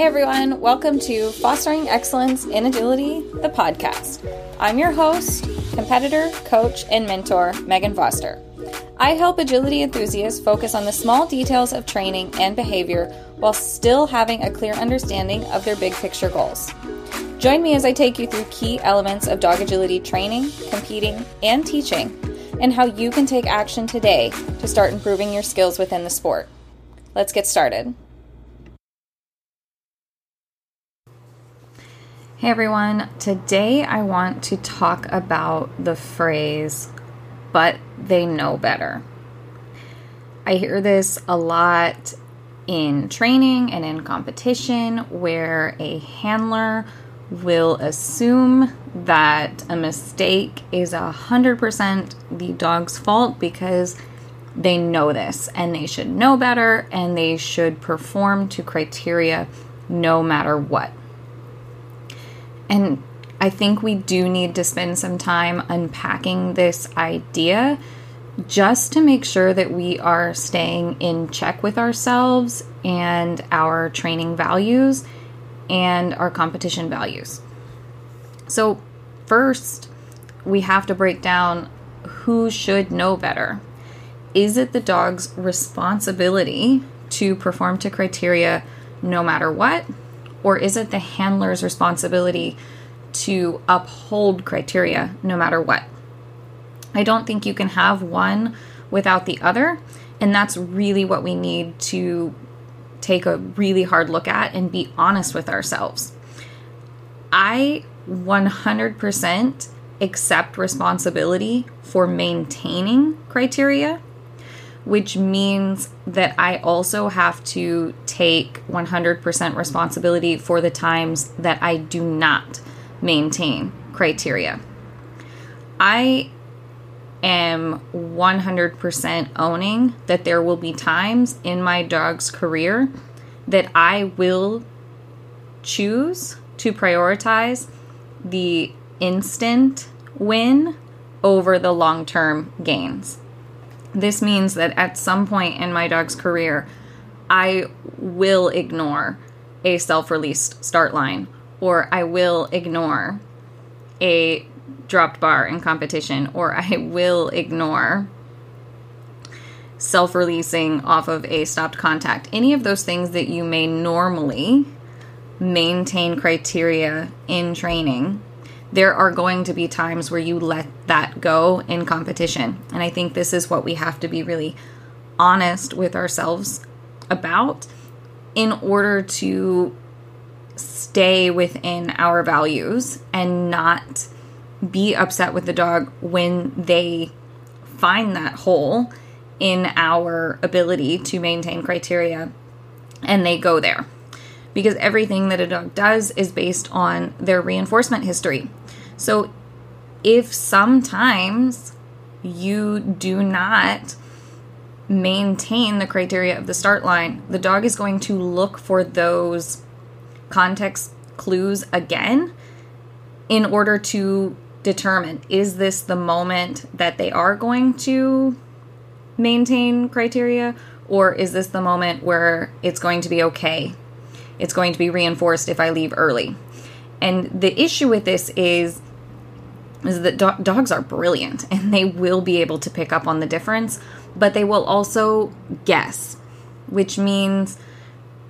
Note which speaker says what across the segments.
Speaker 1: Hey everyone, welcome to Fostering Excellence in Agility, the podcast. I'm your host, competitor, coach, and mentor, Megan Foster. I help agility enthusiasts focus on the small details of training and behavior while still having a clear understanding of their big picture goals. Join me as I take you through key elements of dog agility training, competing, and teaching, and how you can take action today to start improving your skills within the sport. Let's get started. Hey everyone, today I want to talk about the phrase, but they know better. I hear this a lot in training and in competition where a handler will assume that a mistake is a 100% the dog's fault because they know this and they should know better and they should perform to criteria no matter what. And I think we do need to spend some time unpacking this idea just to make sure that we are staying in check with ourselves and our training values and our competition values. So, first, we have to break down who should know better. Is it the dog's responsibility to perform to criteria no matter what? Or is it the handler's responsibility to uphold criteria no matter what? I don't think you can have one without the other. And that's really what we need to take a really hard look at and be honest with ourselves. I 100% accept responsibility for maintaining criteria which means that I also have to take 100% responsibility for the times that I do not maintain criteria. I am 100% owning that there will be times in my dog's career that I will choose to prioritize the instant win over the long term gains. This means that at some point in my dog's career, I will ignore a self released start line or I will ignore a dropped bar in competition or I will ignore self releasing off of a stopped contact. Any of those things that you may normally maintain criteria in training there are going to be times where you let that go in competition. And I think this is what we have to be really honest with ourselves about in order to stay within our values and not be upset with the dog when they find that hole in our ability to maintain criteria and they go there. Because everything that a dog does is based on their reinforcement history. So if sometimes you do not maintain the criteria of the start line, the dog is going to look for those context clues again in order to determine is this the moment that they are going to maintain criteria or is this the moment where it's going to be okay? It's going to be reinforced if I leave early. And the issue with this is is that do- dogs are brilliant and they will be able to pick up on the difference, but they will also guess, which means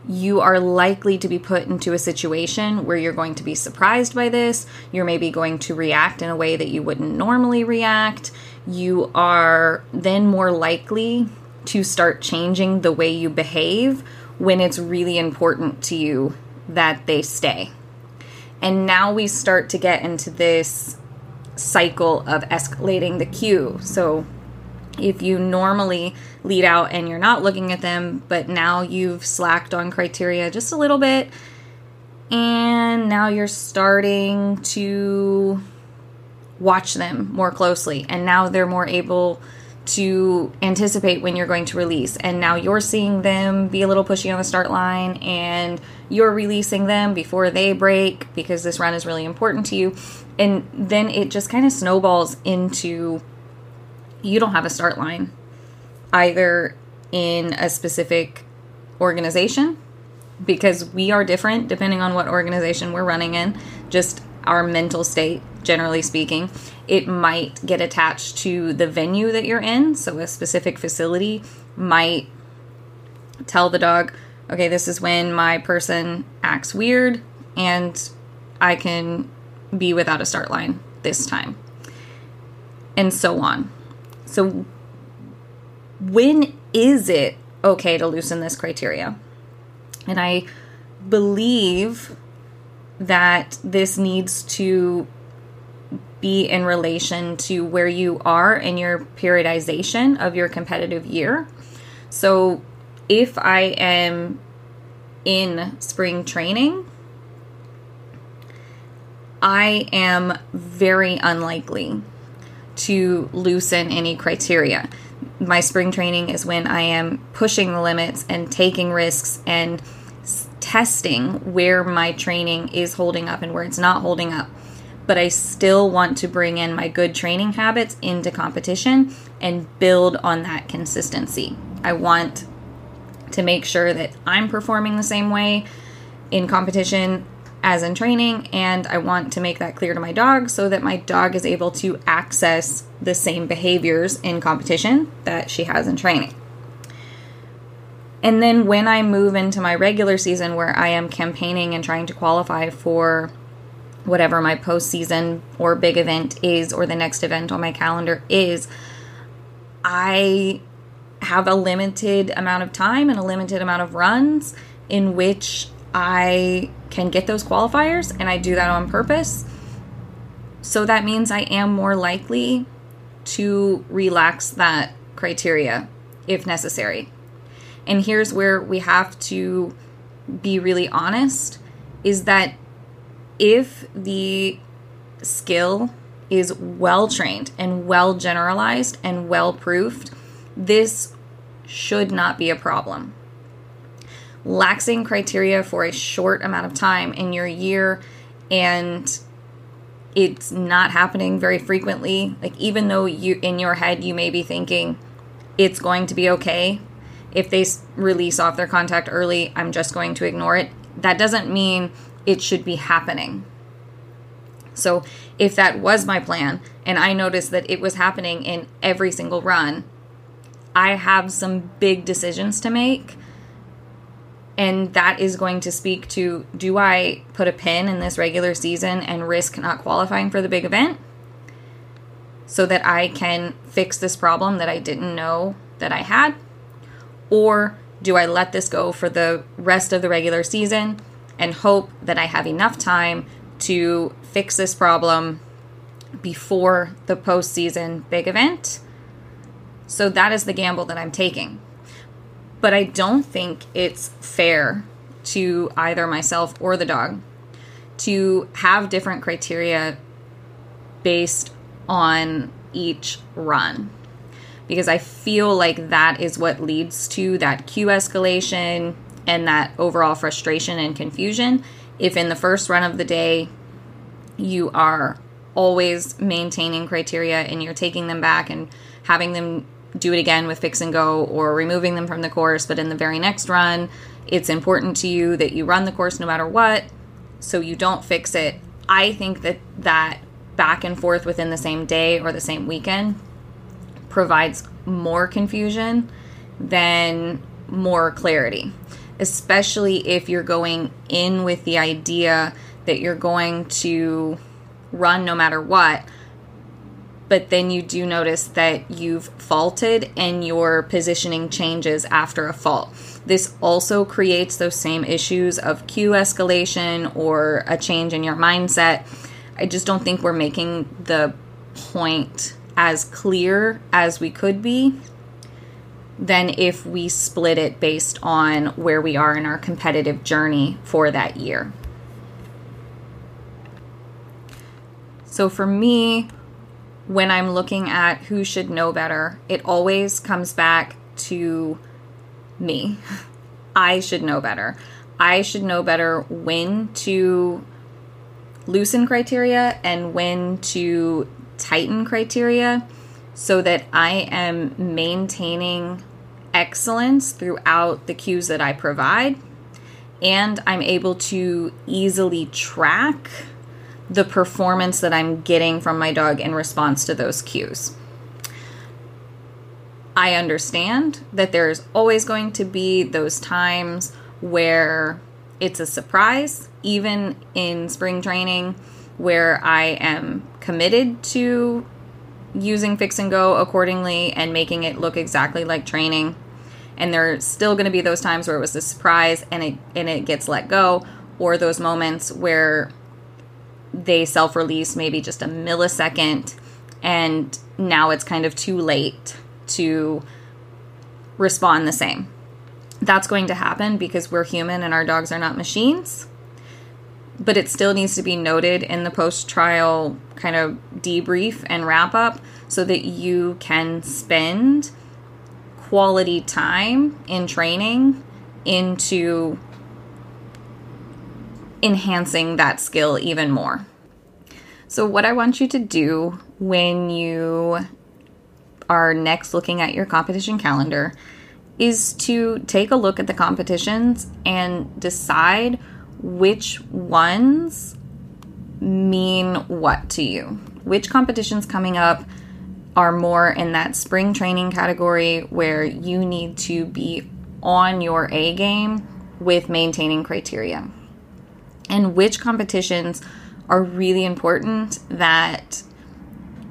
Speaker 1: you are likely to be put into a situation where you're going to be surprised by this. You're maybe going to react in a way that you wouldn't normally react. You are then more likely to start changing the way you behave when it's really important to you that they stay. And now we start to get into this cycle of escalating the cue. So if you normally lead out and you're not looking at them, but now you've slacked on criteria just a little bit, and now you're starting to watch them more closely, and now they're more able to anticipate when you're going to release. And now you're seeing them be a little pushy on the start line, and you're releasing them before they break because this run is really important to you. And then it just kind of snowballs into you don't have a start line either in a specific organization because we are different depending on what organization we're running in, just our mental state, generally speaking. It might get attached to the venue that you're in. So, a specific facility might tell the dog, okay, this is when my person acts weird and I can be without a start line this time. And so on. So, when is it okay to loosen this criteria? And I believe that this needs to be in relation to where you are in your periodization of your competitive year. So, if I am in spring training, I am very unlikely to loosen any criteria. My spring training is when I am pushing the limits and taking risks and testing where my training is holding up and where it's not holding up. But I still want to bring in my good training habits into competition and build on that consistency. I want to make sure that I'm performing the same way in competition as in training, and I want to make that clear to my dog so that my dog is able to access the same behaviors in competition that she has in training. And then when I move into my regular season where I am campaigning and trying to qualify for whatever my postseason or big event is or the next event on my calendar is, I have a limited amount of time and a limited amount of runs in which I can get those qualifiers, and I do that on purpose. So that means I am more likely to relax that criteria if necessary. And here's where we have to be really honest is that if the skill is well trained and well generalized and well proofed, this should not be a problem. Laxing criteria for a short amount of time in your year and it's not happening very frequently like even though you in your head you may be thinking it's going to be okay if they release off their contact early i'm just going to ignore it that doesn't mean it should be happening so if that was my plan and i noticed that it was happening in every single run I have some big decisions to make. And that is going to speak to do I put a pin in this regular season and risk not qualifying for the big event so that I can fix this problem that I didn't know that I had? Or do I let this go for the rest of the regular season and hope that I have enough time to fix this problem before the postseason big event? So that is the gamble that I'm taking. But I don't think it's fair to either myself or the dog to have different criteria based on each run. Because I feel like that is what leads to that cue escalation and that overall frustration and confusion. If in the first run of the day you are always maintaining criteria and you're taking them back and having them do it again with fix and go or removing them from the course, but in the very next run, it's important to you that you run the course no matter what, so you don't fix it. I think that that back and forth within the same day or the same weekend provides more confusion than more clarity, especially if you're going in with the idea that you're going to run no matter what but then you do notice that you've faulted and your positioning changes after a fault. This also creates those same issues of cue escalation or a change in your mindset. I just don't think we're making the point as clear as we could be than if we split it based on where we are in our competitive journey for that year. So for me, when I'm looking at who should know better, it always comes back to me. I should know better. I should know better when to loosen criteria and when to tighten criteria so that I am maintaining excellence throughout the cues that I provide and I'm able to easily track the performance that I'm getting from my dog in response to those cues. I understand that there's always going to be those times where it's a surprise, even in spring training, where I am committed to using fix and go accordingly and making it look exactly like training. And there's still going to be those times where it was a surprise and it and it gets let go, or those moments where they self release maybe just a millisecond and now it's kind of too late to respond the same. That's going to happen because we're human and our dogs are not machines. But it still needs to be noted in the post trial kind of debrief and wrap up so that you can spend quality time in training into enhancing that skill even more. So, what I want you to do when you are next looking at your competition calendar is to take a look at the competitions and decide which ones mean what to you. Which competitions coming up are more in that spring training category where you need to be on your A game with maintaining criteria. And which competitions are really important that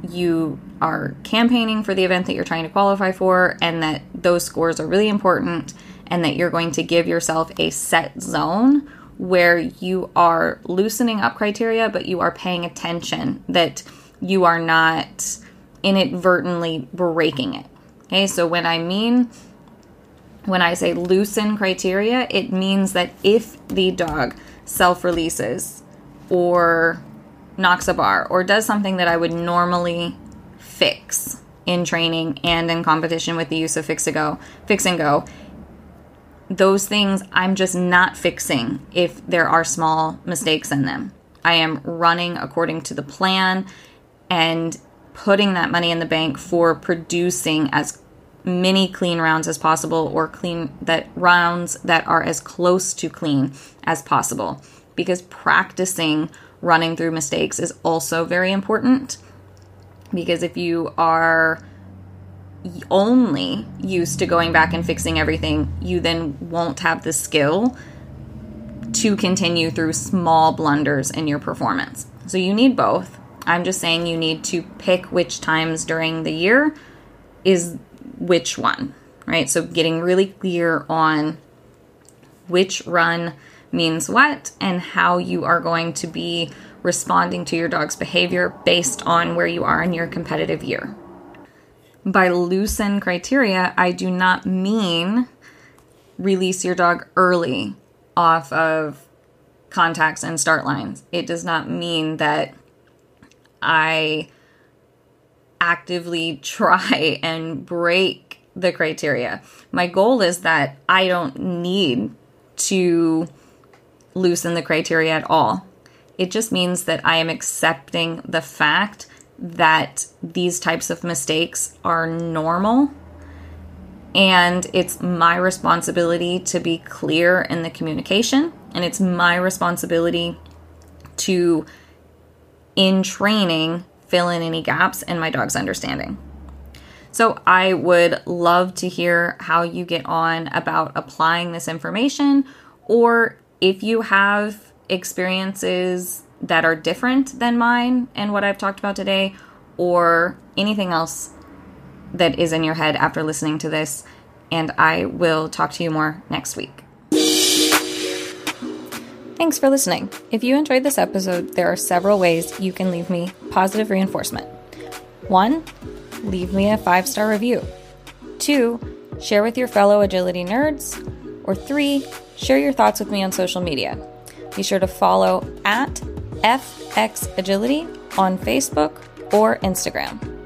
Speaker 1: you are campaigning for the event that you're trying to qualify for, and that those scores are really important, and that you're going to give yourself a set zone where you are loosening up criteria, but you are paying attention, that you are not inadvertently breaking it. Okay, so when I mean when I say loosen criteria, it means that if the dog self releases or knocks a bar or does something that I would normally fix in training and in competition with the use of fix go, fix and go. Those things I'm just not fixing if there are small mistakes in them. I am running according to the plan and putting that money in the bank for producing as many clean rounds as possible or clean that rounds that are as close to clean as possible because practicing running through mistakes is also very important because if you are only used to going back and fixing everything, you then won't have the skill to continue through small blunders in your performance. So you need both. I'm just saying you need to pick which times during the year is which one, right? So getting really clear on which run means what and how you are going to be responding to your dog's behavior based on where you are in your competitive year. By loosen criteria, I do not mean release your dog early off of contacts and start lines. It does not mean that I actively try and break the criteria. My goal is that I don't need to loosen the criteria at all. It just means that I am accepting the fact that these types of mistakes are normal and it's my responsibility to be clear in the communication and it's my responsibility to in training fill in any gaps in my dog's understanding. So, I would love to hear how you get on about applying this information, or if you have experiences that are different than mine and what I've talked about today, or anything else that is in your head after listening to this. And I will talk to you more next week. Thanks for listening. If you enjoyed this episode, there are several ways you can leave me positive reinforcement. One, leave me a five star review. Two, share with your fellow agility nerds. Or three, share your thoughts with me on social media. Be sure to follow at FX Agility on Facebook or Instagram.